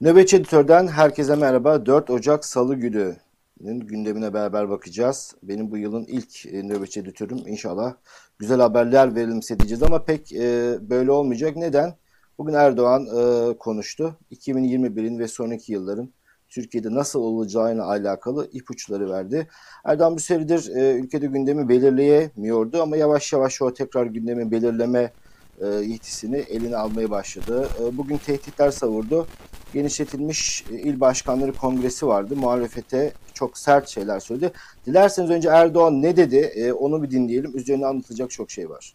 Nöbetçi Editör'den herkese merhaba. 4 Ocak Salı günü'nün gündemine beraber bakacağız. Benim bu yılın ilk e, Nöbetçi Editörüm. İnşallah güzel haberler verilmesi diyeceğiz ama pek e, böyle olmayacak. Neden? Bugün Erdoğan e, konuştu. 2021'in ve sonraki yılların Türkiye'de nasıl olacağına alakalı ipuçları verdi. Erdoğan bir süredir e, ülkede gündemi belirleyemiyordu ama yavaş yavaş o tekrar gündemi belirleme e, yetisini eline almaya başladı. E, bugün tehditler savurdu. Genişletilmiş e, il başkanları kongresi vardı. Muhalefete çok sert şeyler söyledi. Dilerseniz önce Erdoğan ne dedi e, onu bir dinleyelim. Üzerine anlatacak çok şey var.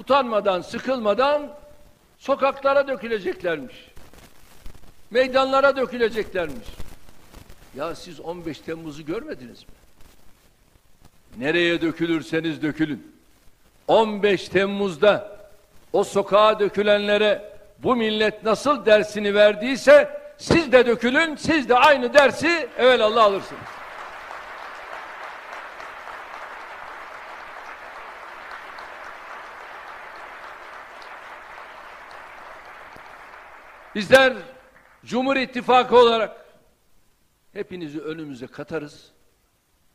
Utanmadan, sıkılmadan sokaklara döküleceklermiş. Meydanlara döküleceklermiş. Ya siz 15 Temmuz'u görmediniz mi? Nereye dökülürseniz dökülün. 15 Temmuz'da o sokağa dökülenlere bu millet nasıl dersini verdiyse siz de dökülün, siz de aynı dersi evelallah alırsınız. Bizler Cumhur İttifakı olarak hepinizi önümüze katarız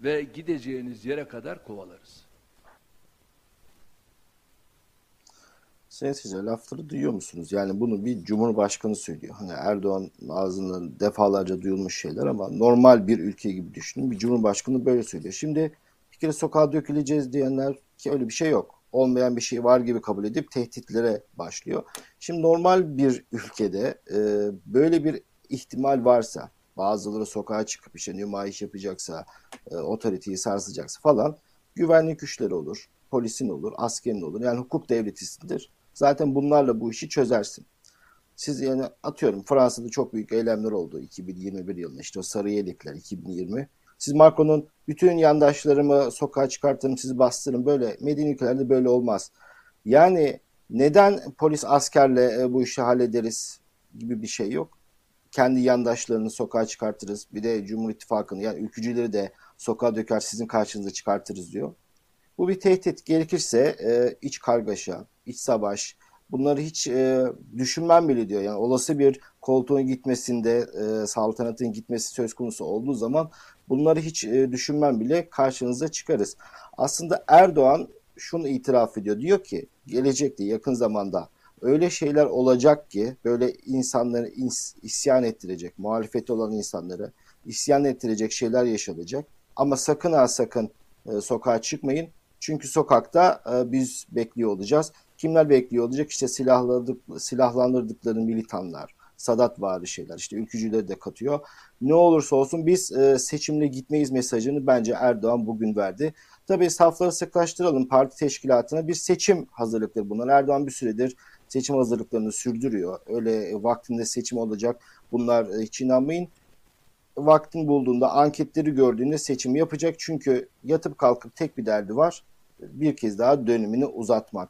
ve gideceğiniz yere kadar kovalarız. Seyirciler lafları duyuyor musunuz? Yani bunu bir cumhurbaşkanı söylüyor. Hani Erdoğan ağzından defalarca duyulmuş şeyler ama normal bir ülke gibi düşünün. Bir cumhurbaşkanı böyle söylüyor. Şimdi bir kere sokağa döküleceğiz diyenler ki öyle bir şey yok. Olmayan bir şey var gibi kabul edip tehditlere başlıyor. Şimdi normal bir ülkede e, böyle bir ihtimal varsa bazıları sokağa çıkıp işte nümayiş yapacaksa, e, otoriteyi sarsacaksa falan güvenlik güçleri olur, polisin olur, askerin olur. Yani hukuk devletisindir. Zaten bunlarla bu işi çözersin. Siz yani atıyorum Fransa'da çok büyük eylemler oldu 2021 yılında işte o sarı yelekler 2020. Siz Macron'un bütün yandaşlarımı sokağa çıkartırım sizi bastırın böyle medeni ülkelerde böyle olmaz. Yani neden polis askerle e, bu işi hallederiz gibi bir şey yok. Kendi yandaşlarını sokağa çıkartırız. Bir de Cumhur İttifakı'nı yani ülkücüleri de sokağa döker sizin karşınıza çıkartırız diyor. Bu bir tehdit. Gerekirse e, iç kargaşa, iç savaş bunları hiç e, düşünmem bile diyor. Yani olası bir koltuğun gitmesinde, e, saltanatın gitmesi söz konusu olduğu zaman bunları hiç e, düşünmem bile karşınıza çıkarız. Aslında Erdoğan şunu itiraf ediyor. Diyor ki gelecekte yakın zamanda öyle şeyler olacak ki böyle insanları is, isyan ettirecek, muhalefeti olan insanları isyan ettirecek şeyler yaşanacak. Ama sakın ha sakın e, sokağa çıkmayın. Çünkü sokakta e, biz bekliyor olacağız. Kimler bekliyor olacak? İşte silahlandık, silahlandırdıkları militanlar, Sadat vari şeyler, işte ülkücüleri de katıyor. Ne olursa olsun biz e, seçimle gitmeyiz mesajını bence Erdoğan bugün verdi. Tabii safları sıklaştıralım parti teşkilatına bir seçim hazırlıkları bunlar. Erdoğan bir süredir seçim hazırlıklarını sürdürüyor. Öyle vaktinde seçim olacak bunlar e, hiç inanmayın vaktin bulduğunda anketleri gördüğünde seçim yapacak. Çünkü yatıp kalkıp tek bir derdi var. Bir kez daha dönemini uzatmak.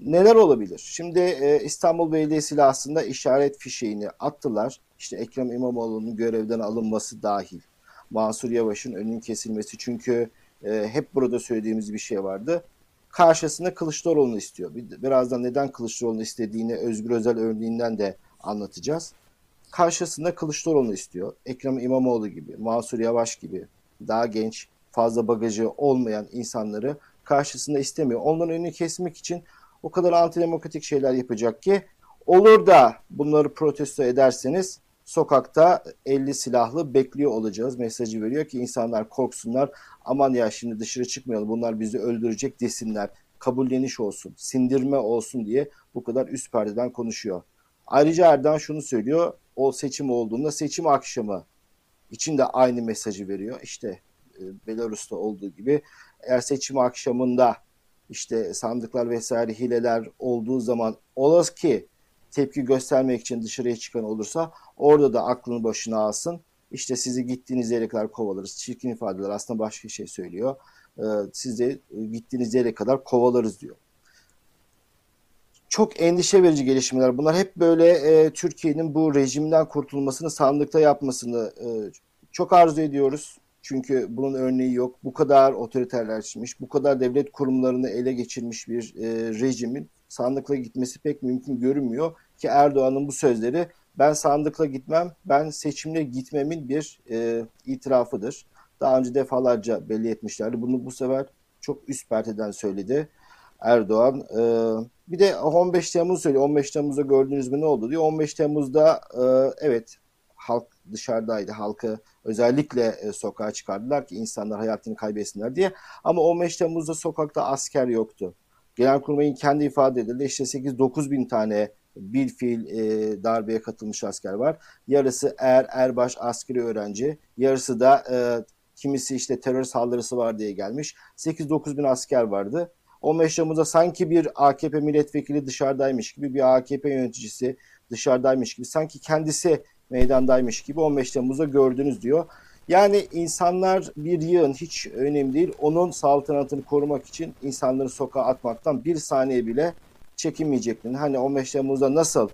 Neler olabilir? Şimdi e, İstanbul Belediyesi ile aslında işaret fişeğini attılar. İşte Ekrem İmamoğlu'nun görevden alınması dahil. Mansur Yavaş'ın önünün kesilmesi. Çünkü e, hep burada söylediğimiz bir şey vardı. Karşısında Kılıçdaroğlu'nu istiyor. Birazdan neden Kılıçdaroğlu'nu istediğini Özgür Özel örneğinden de anlatacağız karşısında Kılıçdaroğlu istiyor. Ekrem İmamoğlu gibi, Mansur Yavaş gibi daha genç, fazla bagajı olmayan insanları karşısında istemiyor. Onların önünü kesmek için o kadar antidemokratik şeyler yapacak ki olur da bunları protesto ederseniz sokakta 50 silahlı bekliyor olacağız mesajı veriyor ki insanlar korksunlar. Aman ya şimdi dışarı çıkmayalım bunlar bizi öldürecek desinler. Kabulleniş olsun, sindirme olsun diye bu kadar üst perdeden konuşuyor. Ayrıca Erdoğan şunu söylüyor o seçim olduğunda seçim akşamı için de aynı mesajı veriyor. İşte e, Belarus'ta olduğu gibi eğer seçim akşamında işte sandıklar vesaire hileler olduğu zaman olası ki tepki göstermek için dışarıya çıkan olursa orada da aklını başına alsın. İşte sizi gittiğiniz yere kadar kovalarız. Çirkin ifadeler aslında başka şey söylüyor. Ee, sizi gittiğiniz yere kadar kovalarız diyor çok endişe verici gelişmeler. Bunlar hep böyle e, Türkiye'nin bu rejimden kurtulmasını sandıkta yapmasını e, çok arzu ediyoruz. Çünkü bunun örneği yok. Bu kadar otoriterleşmiş, bu kadar devlet kurumlarını ele geçirmiş bir e, rejimin sandıkla gitmesi pek mümkün görünmüyor ki Erdoğan'ın bu sözleri ben sandıkla gitmem, ben seçimle gitmemin bir e, itirafıdır. Daha önce defalarca belli etmişlerdi. Bunu bu sefer çok üst perdeden söyledi Erdoğan. E, bir de 15 Temmuz söylüyor. 15 Temmuz'da gördünüz mü ne oldu diyor. 15 Temmuz'da e, evet halk dışarıdaydı. Halkı özellikle e, sokağa çıkardılar ki insanlar hayatını kaybetsinler diye. Ama 15 Temmuz'da sokakta asker yoktu. Genelkurmay'ın kendi ifade edildi. İşte 8-9 bin tane bir fiil e, darbeye katılmış asker var. Yarısı er, erbaş askeri öğrenci. Yarısı da e, kimisi işte terör saldırısı var diye gelmiş. 8-9 bin asker vardı. 15 Temmuz'da sanki bir AKP milletvekili dışarıdaymış gibi bir AKP yöneticisi dışarıdaymış gibi sanki kendisi meydandaymış gibi 15 Temmuz'da gördünüz diyor. Yani insanlar bir yığın hiç önemli değil. Onun saltanatını korumak için insanları sokağa atmaktan bir saniye bile çekinmeyeceklerini. Hani 15 Temmuz'da nasıl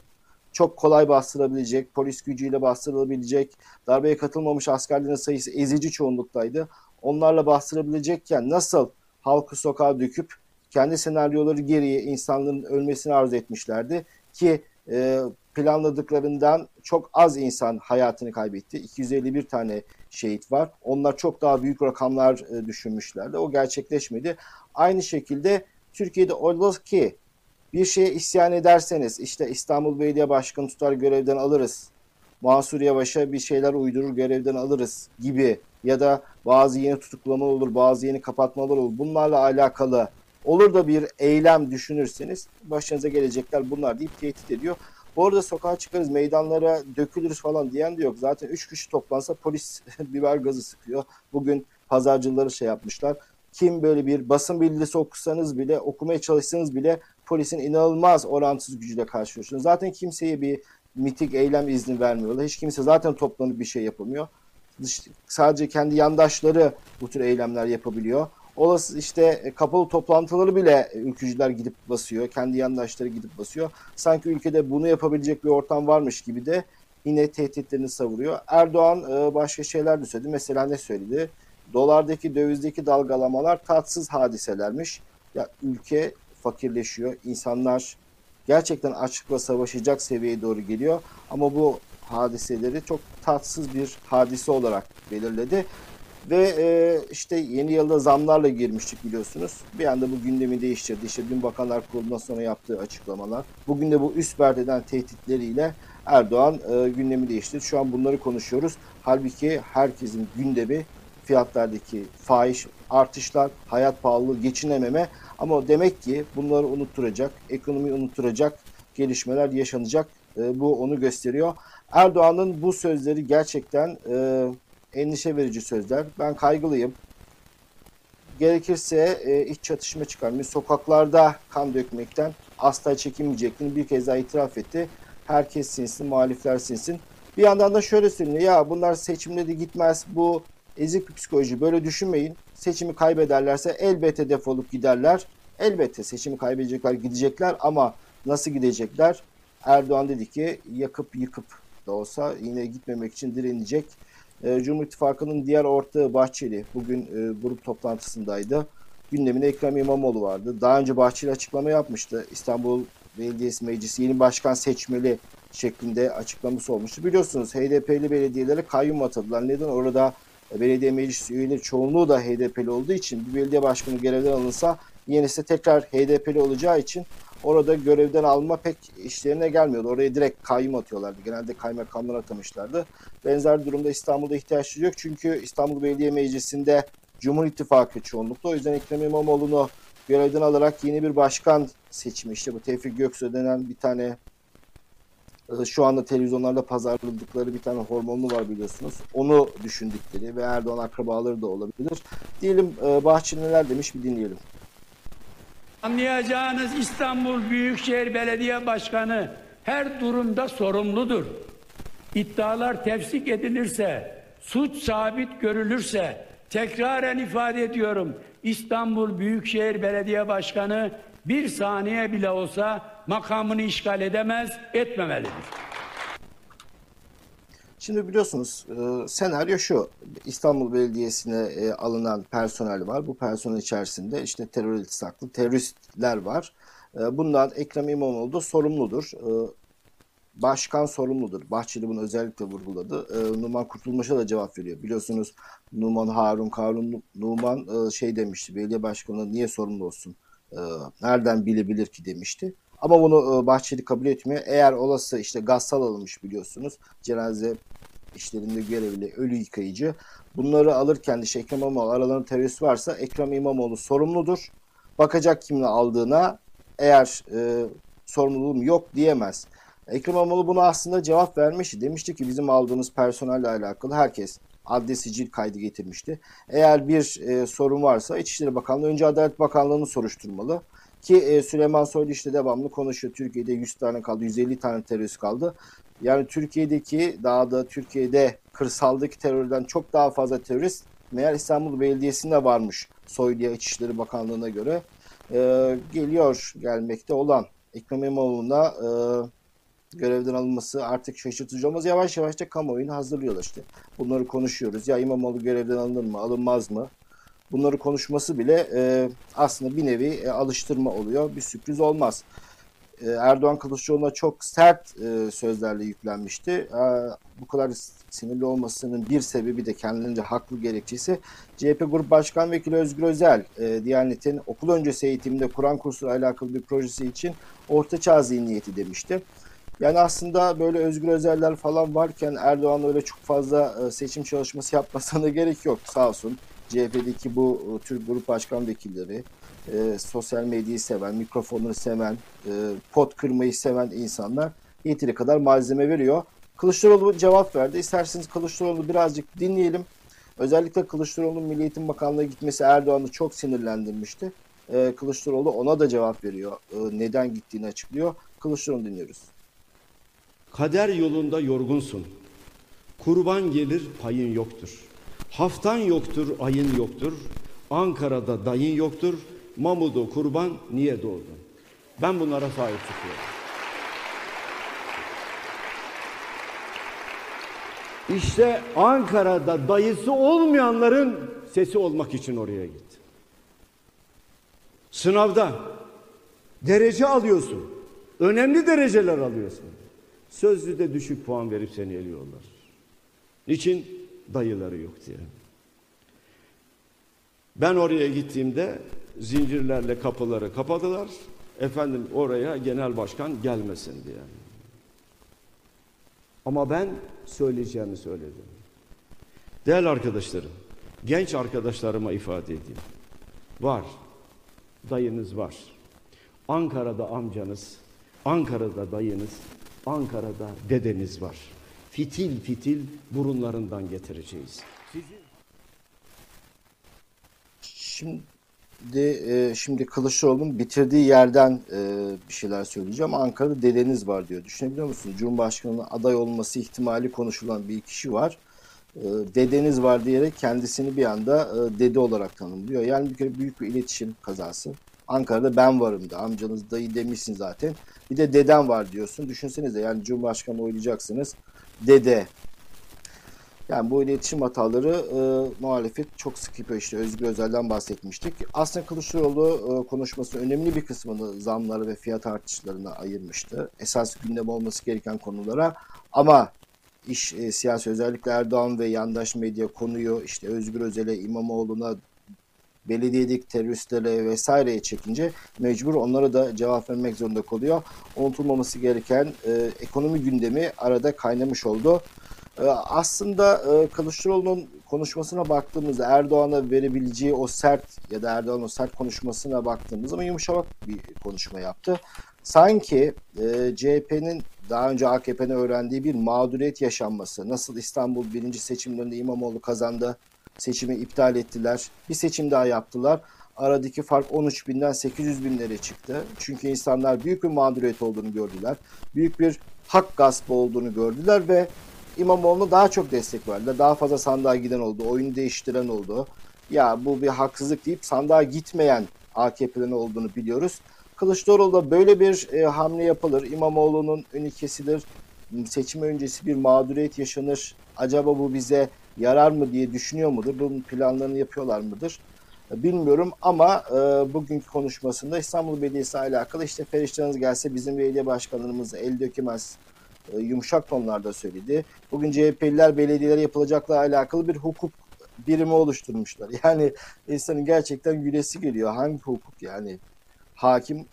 çok kolay bastırabilecek, polis gücüyle bastırılabilecek, darbeye katılmamış askerlerin sayısı ezici çoğunluktaydı. Onlarla bastırabilecekken nasıl halkı sokağa döküp kendi senaryoları geriye insanların ölmesini arzu etmişlerdi ki e, planladıklarından çok az insan hayatını kaybetti. 251 tane şehit var. Onlar çok daha büyük rakamlar e, düşünmüşlerdi. O gerçekleşmedi. Aynı şekilde Türkiye'de oldu ki bir şeye isyan ederseniz işte İstanbul Belediye Başkanı tutar görevden alırız. Mansur Yavaş'a bir şeyler uydurur görevden alırız gibi ya da bazı yeni tutuklamalar olur, bazı yeni kapatmalar olur. Bunlarla alakalı olur da bir eylem düşünürseniz başınıza gelecekler bunlar deyip tehdit ediyor. Bu arada sokağa çıkarız, meydanlara dökülürüz falan diyen de yok. Zaten 3 kişi toplansa polis biber gazı sıkıyor. Bugün pazarcıları şey yapmışlar. Kim böyle bir basın bildirisi okusanız bile, okumaya çalışsanız bile polisin inanılmaz orantısız gücüyle karşılaşıyorsunuz. Zaten kimseye bir mitik eylem izni vermiyorlar. Hiç kimse zaten toplanıp bir şey yapamıyor. Sadece kendi yandaşları bu tür eylemler yapabiliyor. Olası işte e, kapalı toplantıları bile ülkücüler gidip basıyor. Kendi yandaşları gidip basıyor. Sanki ülkede bunu yapabilecek bir ortam varmış gibi de yine tehditlerini savuruyor. Erdoğan e, başka şeyler de söyledi. Mesela ne söyledi? Dolardaki dövizdeki dalgalamalar tatsız hadiselermiş. Ya ülke fakirleşiyor. İnsanlar gerçekten açlıkla savaşacak seviyeye doğru geliyor. Ama bu hadiseleri çok tatsız bir hadise olarak belirledi. Ve e, işte yeni yılda zamlarla girmiştik biliyorsunuz. Bir anda bu gündemi değiştirdi. İşte dün Bakanlar Kurulu'ndan sonra yaptığı açıklamalar. Bugün de bu üst perdeden tehditleriyle Erdoğan e, gündemi değiştirdi. Şu an bunları konuşuyoruz. Halbuki herkesin gündemi fiyatlardaki fahiş artışlar, hayat pahalılığı, geçinememe ama demek ki bunları unutturacak, ekonomiyi unutturacak gelişmeler yaşanacak. E, bu onu gösteriyor. Erdoğan'ın bu sözleri gerçekten e, endişe verici sözler. Ben kaygılıyım. Gerekirse e, iç çatışma çıkarmış. Sokaklarda kan dökmekten asla çekinmeyeceklerini bir kez daha itiraf etti. Herkes sinsin, muhalifler sinsin. Bir yandan da şöyle söyleniyor. Ya bunlar seçimde de gitmez. Bu ezik bir psikoloji. Böyle düşünmeyin. Seçimi kaybederlerse elbette defolup giderler. Elbette seçimi kaybedecekler, gidecekler ama nasıl gidecekler? Erdoğan dedi ki yakıp yıkıp da olsa yine gitmemek için direnecek. E, Cumhur İttifakı'nın diğer ortağı Bahçeli bugün e, grup toplantısındaydı. Gündeminde Ekrem İmamoğlu vardı. Daha önce Bahçeli açıklama yapmıştı. İstanbul Belediyesi Meclisi yeni başkan seçmeli şeklinde açıklaması olmuştu. Biliyorsunuz HDP'li belediyelere kayyum atadılar. Neden? Orada belediye meclis üyeleri çoğunluğu da HDP'li olduğu için bir belediye başkanı görevden alınsa yenisi tekrar HDP'li olacağı için orada görevden alma pek işlerine gelmiyordu. Oraya direkt kayyum atıyorlardı. Genelde kaymakamlar atamışlardı. Benzer durumda İstanbul'da ihtiyaç yok. Çünkü İstanbul Belediye Meclisi'nde Cumhur İttifakı çoğunlukta. O yüzden Ekrem İmamoğlu'nu görevden alarak yeni bir başkan seçimi. İşte bu Tevfik Göksu denen bir tane e, şu anda televizyonlarda pazarladıkları bir tane hormonlu var biliyorsunuz. Onu düşündükleri ve Erdoğan akrabaları da olabilir. Diyelim e, Bahçeli neler demiş bir dinleyelim. Anlayacağınız İstanbul Büyükşehir Belediye Başkanı her durumda sorumludur. İddialar tefsik edilirse, suç sabit görülürse, tekraren ifade ediyorum, İstanbul Büyükşehir Belediye Başkanı bir saniye bile olsa makamını işgal edemez, etmemelidir. Şimdi biliyorsunuz e, senaryo şu. İstanbul Belediyesi'ne e, alınan personel var. Bu personel içerisinde işte terör iltisaklı teröristler var. E, bundan Ekrem İmamoğlu da sorumludur. E, başkan sorumludur. Bahçeli bunu özellikle vurguladı. Numan Kurtulmuş'a da cevap veriyor. Biliyorsunuz Numan Harun, Karun Numan şey demişti. Belediye başkanı niye sorumlu olsun? Nereden bilebilir ki demişti. Ama bunu Bahçeli kabul etmiyor. Eğer olası işte Gassal alınmış biliyorsunuz. Cenaze işlerinde görevli ölü yıkayıcı. Bunları alırken de Ekrem İmamoğlu aralarında terörist varsa Ekrem İmamoğlu sorumludur. Bakacak kimin aldığına eğer e, sorumluluğum yok diyemez. Ekrem İmamoğlu buna aslında cevap vermişti. Demişti ki bizim aldığımız personelle alakalı herkes adli sicil kaydı getirmişti. Eğer bir e, sorun varsa İçişleri Bakanlığı önce Adalet Bakanlığı'nı soruşturmalı. Ki e, Süleyman Soylu işte devamlı konuşuyor. Türkiye'de 100 tane kaldı, 150 tane terörist kaldı. Yani Türkiye'deki daha da Türkiye'de kırsaldaki terörden çok daha fazla terörist meğer İstanbul Belediyesi'nde varmış Soylu'ya İçişleri Bakanlığı'na göre. E, geliyor gelmekte olan Ekrem İmamoğlu'na e, görevden alınması artık şaşırtıcı olmaz. Yavaş yavaş da kamuoyunu hazırlıyorlar işte. Bunları konuşuyoruz. Ya İmamoğlu görevden alınır mı, alınmaz mı? Bunları konuşması bile e, aslında bir nevi e, alıştırma oluyor. Bir sürpriz olmaz. E, Erdoğan Kılıçdaroğlu'na çok sert e, sözlerle yüklenmişti. Bu kadar sinirli olmasının bir sebebi de kendilerince haklı gerekçesi CHP Grup Başkan Vekili Özgür Özel, e, Diyanet'in okul öncesi eğitimde Kur'an kursu alakalı bir projesi için ortaçağ zihniyeti demişti. Yani aslında böyle Özgür Özeller falan varken Erdoğan öyle çok fazla e, seçim çalışması yapmasına gerek yok sağ olsun. CHP'deki bu Türk Grup Başkan Vekilleri, e, sosyal medyayı seven, mikrofonları seven, e, pot kırmayı seven insanlar yeteri kadar malzeme veriyor. Kılıçdaroğlu cevap verdi. İsterseniz Kılıçdaroğlu birazcık dinleyelim. Özellikle Kılıçdaroğlu'nun Milli Eğitim Bakanlığı'na gitmesi Erdoğan'ı çok sinirlendirmişti. E, Kılıçdaroğlu ona da cevap veriyor. E, neden gittiğini açıklıyor. Kılıçdaroğlu dinliyoruz. Kader yolunda yorgunsun. Kurban gelir payın yoktur. Haftan yoktur, ayın yoktur. Ankara'da dayın yoktur. Mamudo kurban niye doğdun? Ben bunlara sahip çıkıyorum. İşte Ankara'da dayısı olmayanların sesi olmak için oraya git. Sınavda derece alıyorsun. Önemli dereceler alıyorsun. Sözlüde düşük puan verip seni eliyorlar. Niçin? Dayıları yok diye. Ben oraya gittiğimde zincirlerle kapıları kapadılar. Efendim oraya genel başkan gelmesin diye. Ama ben söyleyeceğimi söyledim. Değerli arkadaşlarım, genç arkadaşlarıma ifade edeyim. Var, dayınız var. Ankara'da amcanız, Ankara'da dayınız, Ankara'da dedeniz var. Fitil fitil burunlarından getireceğiz. Şimdi e, şimdi Kılıçdaroğlu'nun bitirdiği yerden e, bir şeyler söyleyeceğim. Ankara'da dedeniz var diyor. Düşünebiliyor musunuz? Cumhurbaşkanı'nın aday olması ihtimali konuşulan bir kişi var. E, dedeniz var diyerek kendisini bir anda e, dede olarak tanımlıyor. Yani bir kere büyük bir iletişim kazası. Ankara'da ben varım da amcanız dayı demişsin zaten. Bir de dedem var diyorsun. Düşünsenize yani Cumhurbaşkanı oylayacaksınız. Dede. Yani bu iletişim hataları e, muhalefet çok sık yapıyor. İşte Özgür Özel'den bahsetmiştik. Aslında Kılıçdaroğlu e, konuşması önemli bir kısmını zamları ve fiyat artışlarına ayırmıştı. Esas gündem olması gereken konulara. Ama iş e, siyasi özellikle Erdoğan ve yandaş medya konuyu işte Özgür Özel'e, İmamoğlu'na belediyedeki teröristlere vesaireye çekince mecbur onlara da cevap vermek zorunda kalıyor. Unutulmaması gereken e, ekonomi gündemi arada kaynamış oldu. E, aslında e, Kılıçdaroğlu'nun konuşmasına baktığımızda Erdoğan'a verebileceği o sert ya da Erdoğan'ın o sert konuşmasına baktığımız zaman yumuşak bir konuşma yaptı. Sanki e, CHP'nin daha önce AKP'nin öğrendiği bir mağduriyet yaşanması. Nasıl İstanbul birinci seçimlerinde İmamoğlu kazandı, seçimi iptal ettiler. Bir seçim daha yaptılar. Aradaki fark 13 binden 800 binlere çıktı. Çünkü insanlar büyük bir mağduriyet olduğunu gördüler. Büyük bir hak gaspı olduğunu gördüler ve İmamoğlu'na daha çok destek verdiler. Daha fazla sandığa giden oldu. Oyunu değiştiren oldu. Ya bu bir haksızlık deyip sandığa gitmeyen AKP'den olduğunu biliyoruz. Kılıçdaroğlu'da böyle bir e, hamle yapılır. İmamoğlu'nun önü kesilir. Seçim öncesi bir mağduriyet yaşanır. Acaba bu bize yarar mı diye düşünüyor mudur? Bunun planlarını yapıyorlar mıdır? Bilmiyorum ama e, bugünkü konuşmasında İstanbul Belediyesi alakalı işte perişanınız gelse bizim belediye başkanlarımız el dökemez e, yumuşak tonlarda söyledi. Bugün CHP'liler belediyelere yapılacakla alakalı bir hukuk birimi oluşturmuşlar. Yani insanın gerçekten gülesi geliyor. Hangi hukuk yani? Hakim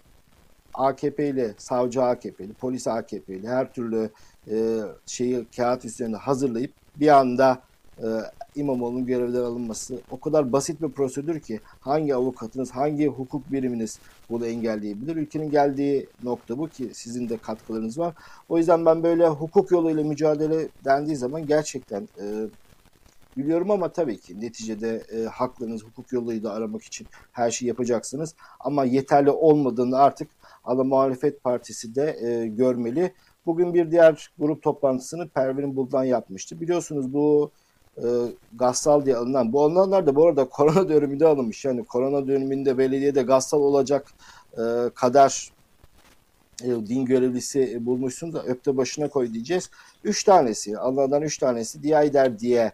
AKP'li, savcı AKP'li, polis AKP'li her türlü e, şeyi kağıt üzerinde hazırlayıp bir anda e, İmamoğlu'nun görevden alınması o kadar basit bir prosedür ki hangi avukatınız, hangi hukuk biriminiz bunu engelleyebilir? Ülkenin geldiği nokta bu ki sizin de katkılarınız var. O yüzden ben böyle hukuk yoluyla mücadele dendiği zaman gerçekten e, biliyorum ama tabii ki neticede e, haklarınız hukuk yoluyla aramak için her şeyi yapacaksınız. Ama yeterli olmadığını artık ana muhalefet partisi de e, görmeli. Bugün bir diğer grup toplantısını Pervin Buldan yapmıştı. Biliyorsunuz bu e, gassal diye alınan, bu alınanlar da bu arada korona döneminde alınmış. Yani korona döneminde belediyede gassal olacak e, kadar e, din görevlisi e, bulmuşsun da öpte başına koy diyeceğiz. Üç tanesi, Allah'dan üç tanesi Diyayder diye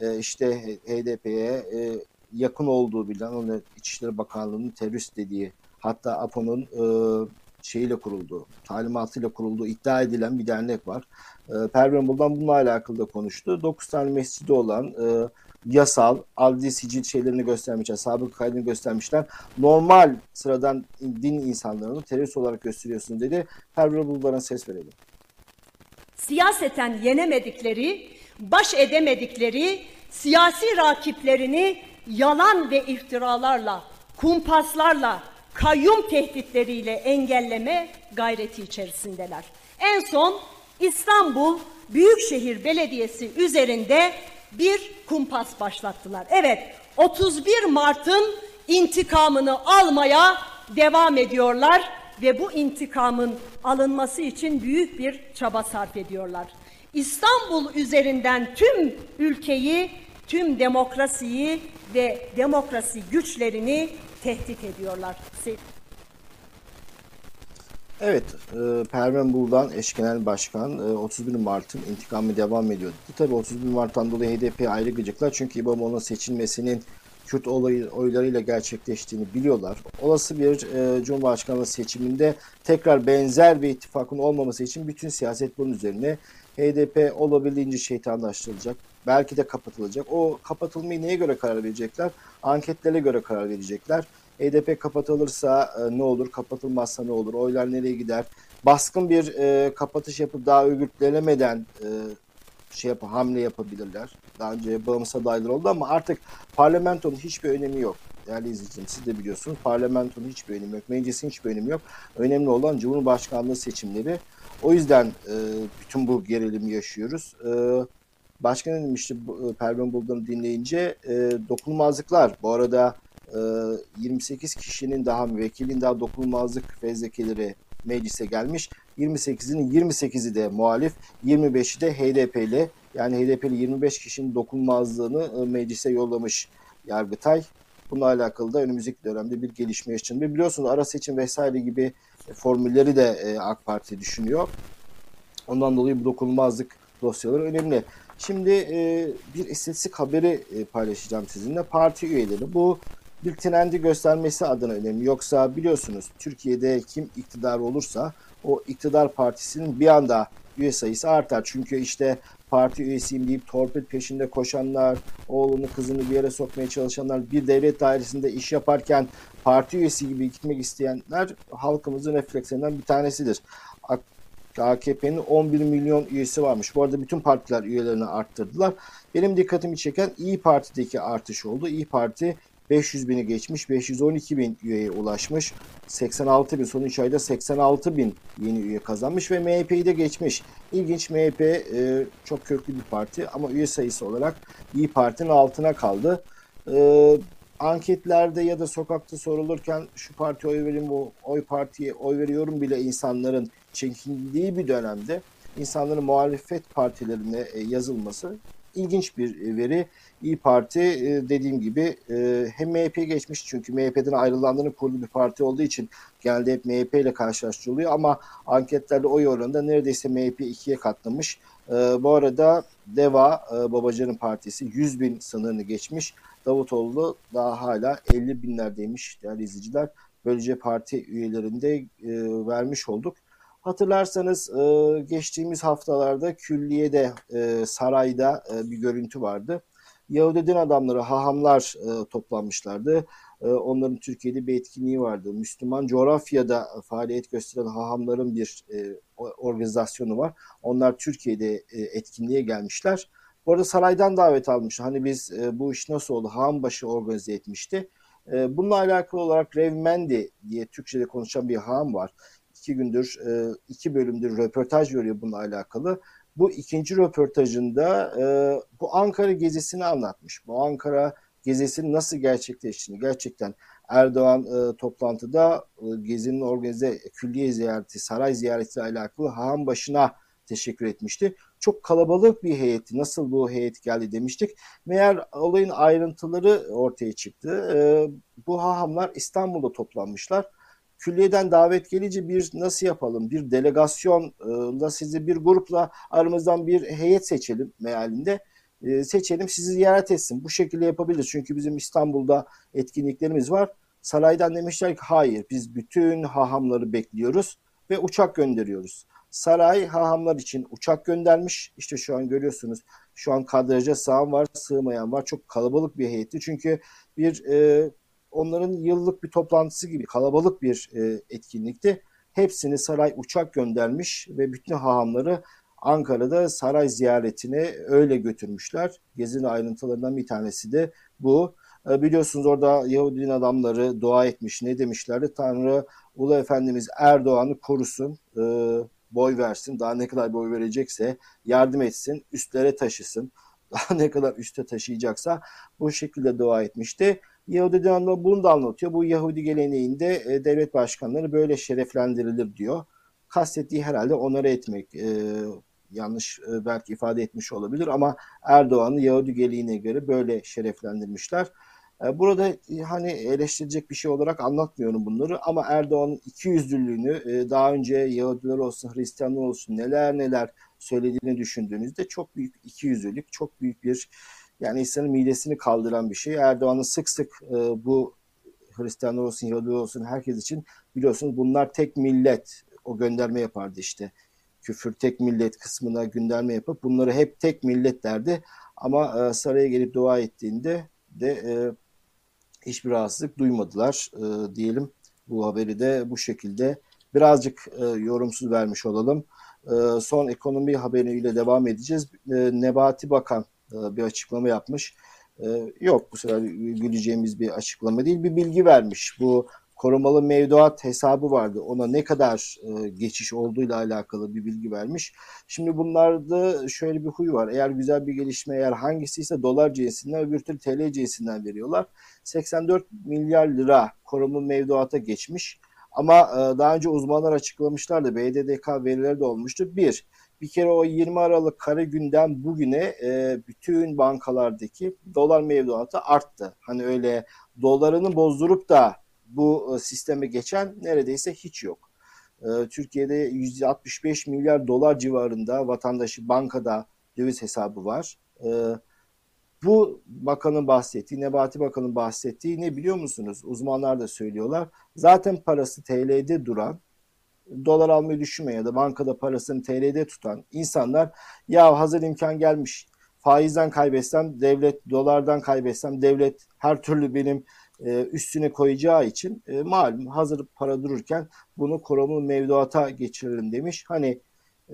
e, işte HDP'ye e, yakın olduğu bilinen, onu İçişleri Bakanlığı'nın terörist dediği hatta APO'nun e, şeyiyle kurulduğu, talimatıyla kurulduğu iddia edilen bir dernek var. E, Pervin Buldan bununla alakalı da konuştu. 9 tane mescidi olan e, yasal, adli sicil şeylerini göstermişler, sabık kaydını göstermişler. Normal sıradan din insanlarını terörist olarak gösteriyorsun dedi. Pervin Buldan'a ses verelim. Siyaseten yenemedikleri, baş edemedikleri siyasi rakiplerini yalan ve iftiralarla, kumpaslarla, kayyum tehditleriyle engelleme gayreti içerisindeler. En son İstanbul Büyükşehir Belediyesi üzerinde bir kumpas başlattılar. Evet, 31 Mart'ın intikamını almaya devam ediyorlar ve bu intikamın alınması için büyük bir çaba sarf ediyorlar. İstanbul üzerinden tüm ülkeyi, tüm demokrasiyi ve demokrasi güçlerini tehdit ediyorlar. Evet, e, Pervin Buldan eş başkan e, 31 Mart'ın intikamı devam ediyor. Tabii 31 Mart'tan dolayı HDP ayrı gıcıklar çünkü İmamoğlu'nun seçilmesinin Kürt olayı, oylarıyla gerçekleştiğini biliyorlar. Olası bir e, Cumhurbaşkanlığı seçiminde tekrar benzer bir ittifakın olmaması için bütün siyaset bunun üzerine HDP olabildiğince şeytanlaştırılacak. Belki de kapatılacak. O kapatılmayı neye göre karar verecekler? Anketlere göre karar verecekler. HDP kapatılırsa e, ne olur, kapatılmazsa ne olur, oylar nereye gider? Baskın bir e, kapatış yapıp daha örgütlenemeden e, şey yap hamle yapabilirler. Daha önce bağımsız adaylar oldu ama artık parlamentonun hiçbir önemi yok. Değerli izleyicilerim siz de biliyorsunuz parlamentonun hiçbir önemi yok. Meclisin hiçbir önemi yok. Önemli olan Cumhurbaşkanlığı seçimleri. O yüzden e, bütün bu gerilimi yaşıyoruz. E, başka ne demişti e, Pervin Buldan'ı dinleyince? E, dokunulmazlıklar. Bu arada e, 28 kişinin daha müvekkilin daha dokunulmazlık fezlekeleri meclise gelmiş. 28'inin 28'i de muhalif, 25'i de HDP'li. Yani HDP'li 25 kişinin dokunulmazlığını e, meclise yollamış Yargıtay. Bununla alakalı da önümüzdeki dönemde bir gelişme yaşandı. Biliyorsunuz ara seçim vesaire gibi formülleri de e, AK Parti düşünüyor. Ondan dolayı bu dokunulmazlık dosyaları önemli. Şimdi e, bir istatistik haberi e, paylaşacağım sizinle. Parti üyeleri bu bir trendi göstermesi adına önemli. Yoksa biliyorsunuz Türkiye'de kim iktidar olursa o iktidar partisinin bir anda üye sayısı artar. Çünkü işte parti üyesiyim deyip torpil peşinde koşanlar, oğlunu kızını bir yere sokmaya çalışanlar, bir devlet dairesinde iş yaparken parti üyesi gibi gitmek isteyenler halkımızın reflekslerinden bir tanesidir. AKP'nin 11 milyon üyesi varmış. Bu arada bütün partiler üyelerini arttırdılar. Benim dikkatimi çeken İyi Parti'deki artış oldu. İyi Parti 500 bini geçmiş, 512 bin üyeye ulaşmış. 86 bin, son 3 ayda 86 bin yeni üye kazanmış ve MHP'yi de geçmiş. İlginç MHP e, çok köklü bir parti ama üye sayısı olarak İyi Parti'nin altına kaldı. E, anketlerde ya da sokakta sorulurken şu parti oy vereyim, bu oy partiye oy veriyorum bile insanların çekindiği bir dönemde insanların muhalefet partilerine e, yazılması ilginç bir veri. İyi Parti e, dediğim gibi e, hem MHP geçmiş çünkü MHP'den ayrılanların kurduğu bir parti olduğu için genelde hep MHP ile karşılaştırılıyor ama anketlerde oy oranında neredeyse MHP ikiye katlamış. E, bu arada DEVA Babacan'ın partisi 100 bin sınırını geçmiş. Davutoğlu daha hala 50 binlerdeymiş değerli izleyiciler. Böylece parti üyelerinde vermiş olduk. Hatırlarsanız e, geçtiğimiz haftalarda külliyede e, sarayda e, bir görüntü vardı. Yahudi din adamları, hahamlar e, toplanmışlardı. E, onların Türkiye'de bir etkinliği vardı. Müslüman coğrafyada faaliyet gösteren hahamların bir e, organizasyonu var. Onlar Türkiye'de e, etkinliğe gelmişler. Bu arada saraydan davet almış. Hani biz e, bu iş nasıl oldu? Hahambaşı organize etmişti. E, bununla alakalı olarak Revmendi diye Türkçe'de konuşan bir haham var. İki gündür, e, iki bölümdür röportaj veriyor bununla alakalı. Bu ikinci röportajında e, bu Ankara gezisini anlatmış. Bu Ankara gezisinin nasıl gerçekleştiğini gerçekten Erdoğan e, toplantıda e, gezinin organize külliye ziyareti, saray ziyaretiyle alakalı haham başına teşekkür etmişti. Çok kalabalık bir heyetti. Nasıl bu heyet geldi demiştik. Meğer olayın ayrıntıları ortaya çıktı. E, bu hahamlar İstanbul'da toplanmışlar. Külliyeden davet gelince bir nasıl yapalım? Bir delegasyonla sizi bir grupla aramızdan bir heyet seçelim mealinde. E, seçelim sizi ziyaret etsin. Bu şekilde yapabiliriz. Çünkü bizim İstanbul'da etkinliklerimiz var. Saraydan demişler ki hayır biz bütün hahamları bekliyoruz ve uçak gönderiyoruz. Saray hahamlar için uçak göndermiş. İşte şu an görüyorsunuz. Şu an kadraja sığan var, sığmayan var. Çok kalabalık bir heyetti. Çünkü bir e, onların yıllık bir toplantısı gibi kalabalık bir e, etkinlikti. Hepsini saray uçak göndermiş ve bütün hahamları Ankara'da saray ziyaretine öyle götürmüşler. Gezinin ayrıntılarından bir tanesi de bu. E, biliyorsunuz orada Yahudi din adamları dua etmiş. Ne demişlerdi? Tanrı Ulu Efendimiz Erdoğan'ı korusun, e, boy versin. Daha ne kadar boy verecekse yardım etsin, üstlere taşısın. Daha ne kadar üste taşıyacaksa bu şekilde dua etmişti. Yahudi din adamları bunu da anlatıyor. Bu Yahudi geleneğinde e, devlet başkanları böyle şereflendirilir diyor. Kastettiği herhalde onları etmek. E, yanlış e, belki ifade etmiş olabilir ama Erdoğan'ı Yahudi geleneğine göre böyle şereflendirmişler. E, burada e, hani eleştirecek bir şey olarak anlatmıyorum bunları ama Erdoğan'ın iki yüzlülüğünü daha önce Yahudiler olsun Hristiyanlar olsun neler neler söylediğini düşündüğünüzde çok büyük iki yüzlülük, çok büyük bir yani insanın midesini kaldıran bir şey. Erdoğan'ın sık sık bu Hristiyanlar olsun, Yahudiler olsun herkes için biliyorsunuz bunlar tek millet o gönderme yapardı işte küfür tek millet kısmına gönderme yapıp bunları hep tek millet derdi. Ama e, saraya gelip dua ettiğinde de e, hiçbir rahatsızlık duymadılar e, diyelim. Bu haberi de bu şekilde birazcık e, yorumsuz vermiş olalım. E, son ekonomi haberiyle devam edeceğiz. E, Nebati Bakan e, bir açıklama yapmış. E, yok bu sefer güleceğimiz bir açıklama değil bir bilgi vermiş. Bu korumalı mevduat hesabı vardı. Ona ne kadar e, geçiş olduğuyla alakalı bir bilgi vermiş. Şimdi bunlarda şöyle bir huy var. Eğer güzel bir gelişme eğer hangisi ise dolar cinsinden öbür türlü TL cinsinden veriyorlar. 84 milyar lira korumalı mevduata geçmiş. Ama e, daha önce uzmanlar açıklamışlardı. BDDK verileri de olmuştu. Bir, bir kere o 20 Aralık kara günden bugüne e, bütün bankalardaki dolar mevduatı arttı. Hani öyle dolarını bozdurup da bu e, sisteme geçen neredeyse hiç yok. E, Türkiye'de 165 milyar dolar civarında vatandaşı bankada döviz hesabı var. E, bu bakanın bahsettiği, Nebati Bakan'ın bahsettiği ne biliyor musunuz? Uzmanlar da söylüyorlar. Zaten parası TL'de duran, dolar almayı düşünmeyen ya da bankada parasını TL'de tutan insanlar ya hazır imkan gelmiş faizden kaybetsem devlet, dolardan kaybetsem devlet her türlü benim e, üstüne koyacağı için e, malum hazır para dururken bunu korumalı mevduata geçirelim demiş. Hani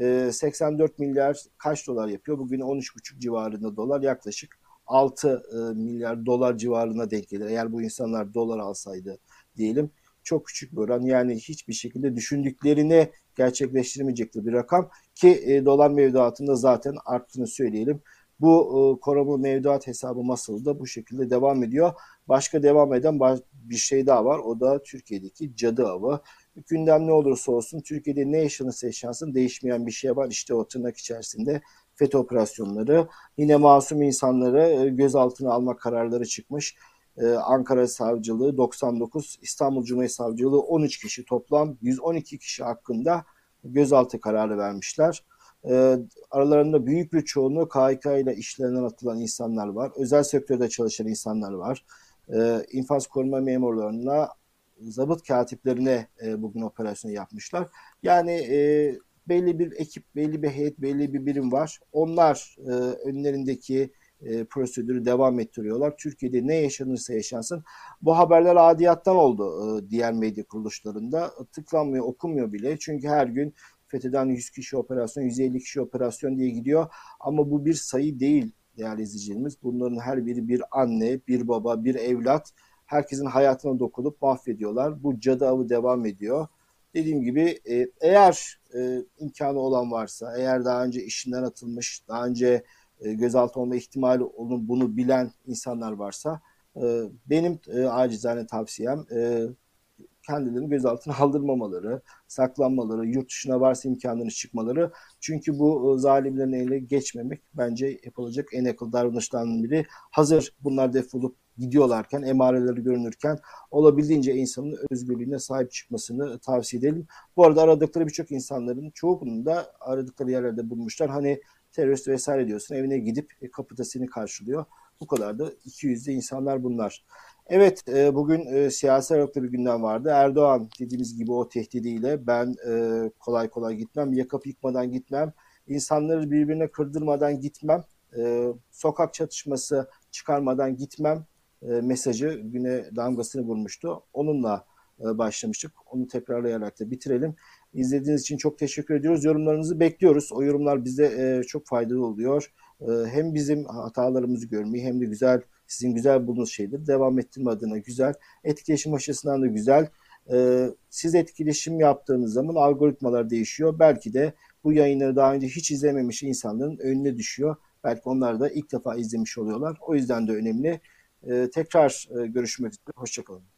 e, 84 milyar kaç dolar yapıyor? Bugün 13,5 civarında dolar yaklaşık 6 e, milyar dolar civarına denk gelir. Eğer bu insanlar dolar alsaydı diyelim çok küçük bir oran yani hiçbir şekilde düşündüklerini gerçekleştirmeyecektir bir rakam ki e, dolar mevduatında zaten arttığını söyleyelim. Bu e, korumalı mevduat hesabı masalı da bu şekilde devam ediyor. Başka devam eden bir şey daha var. O da Türkiye'deki cadı avı. Gündem ne olursa olsun Türkiye'de ne yaşanırsa yaşansın değişmeyen bir şey var. İşte o tırnak içerisinde FETÖ operasyonları. Yine masum insanları e, gözaltına alma kararları çıkmış. Ee, Ankara Savcılığı 99, İstanbul Cumhuriyet Savcılığı 13 kişi toplam 112 kişi hakkında gözaltı kararı vermişler. E, aralarında büyük bir çoğunluğu KHK ile işlerinden atılan insanlar var. Özel sektörde çalışan insanlar var. E, infaz koruma memurlarına zabıt katiplerine e, bugün operasyonu yapmışlar. Yani e, belli bir ekip, belli bir heyet, belli bir birim var. Onlar e, önlerindeki e, prosedürü devam ettiriyorlar. Türkiye'de ne yaşanırsa yaşansın. Bu haberler adiyattan oldu e, diğer medya kuruluşlarında. Tıklanmıyor, okunmuyor bile. Çünkü her gün FETÖ'den 100 kişi operasyon, 150 kişi operasyon diye gidiyor. Ama bu bir sayı değil değerli izleyicilerimiz. Bunların her biri bir anne, bir baba, bir evlat. Herkesin hayatına dokunup mahvediyorlar. Bu cadı avı devam ediyor. Dediğim gibi e, eğer e, imkanı olan varsa, eğer daha önce işinden atılmış, daha önce e, gözaltı olma ihtimali onun bunu bilen insanlar varsa e, benim e, acizane tavsiyem e, kendilerini gözaltına aldırmamaları, saklanmaları, yurt dışına varsa imkanlarını çıkmaları. Çünkü bu zalimlerin eline geçmemek bence yapılacak en akıl davranışlardan biri. Hazır bunlar defolup gidiyorlarken, emareleri görünürken olabildiğince insanın özgürlüğüne sahip çıkmasını tavsiye edelim. Bu arada aradıkları birçok insanların çoğunun da aradıkları yerlerde bulmuşlar. Hani terörist vesaire diyorsun evine gidip e, kapıda seni karşılıyor. Bu kadar da iki yüzlü insanlar bunlar. Evet e, bugün e, siyasi aralıklı bir gündem vardı. Erdoğan dediğimiz gibi o tehdidiyle ben e, kolay kolay gitmem, yakıp yıkmadan gitmem, insanları birbirine kırdırmadan gitmem, e, sokak çatışması çıkarmadan gitmem e, mesajı güne damgasını vurmuştu. Onunla e, başlamıştık. Onu tekrarlayarak da bitirelim. İzlediğiniz için çok teşekkür ediyoruz. Yorumlarınızı bekliyoruz. O yorumlar bize e, çok faydalı oluyor. E, hem bizim hatalarımızı görmeyi hem de güzel sizin güzel bulduğunuz şeydir. Devam ettirme adına güzel. Etkileşim açısından da güzel. E, siz etkileşim yaptığınız zaman algoritmalar değişiyor. Belki de bu yayınları daha önce hiç izlememiş insanların önüne düşüyor. Belki onlar da ilk defa izlemiş oluyorlar. O yüzden de önemli. E, tekrar e, görüşmek üzere. Hoşçakalın.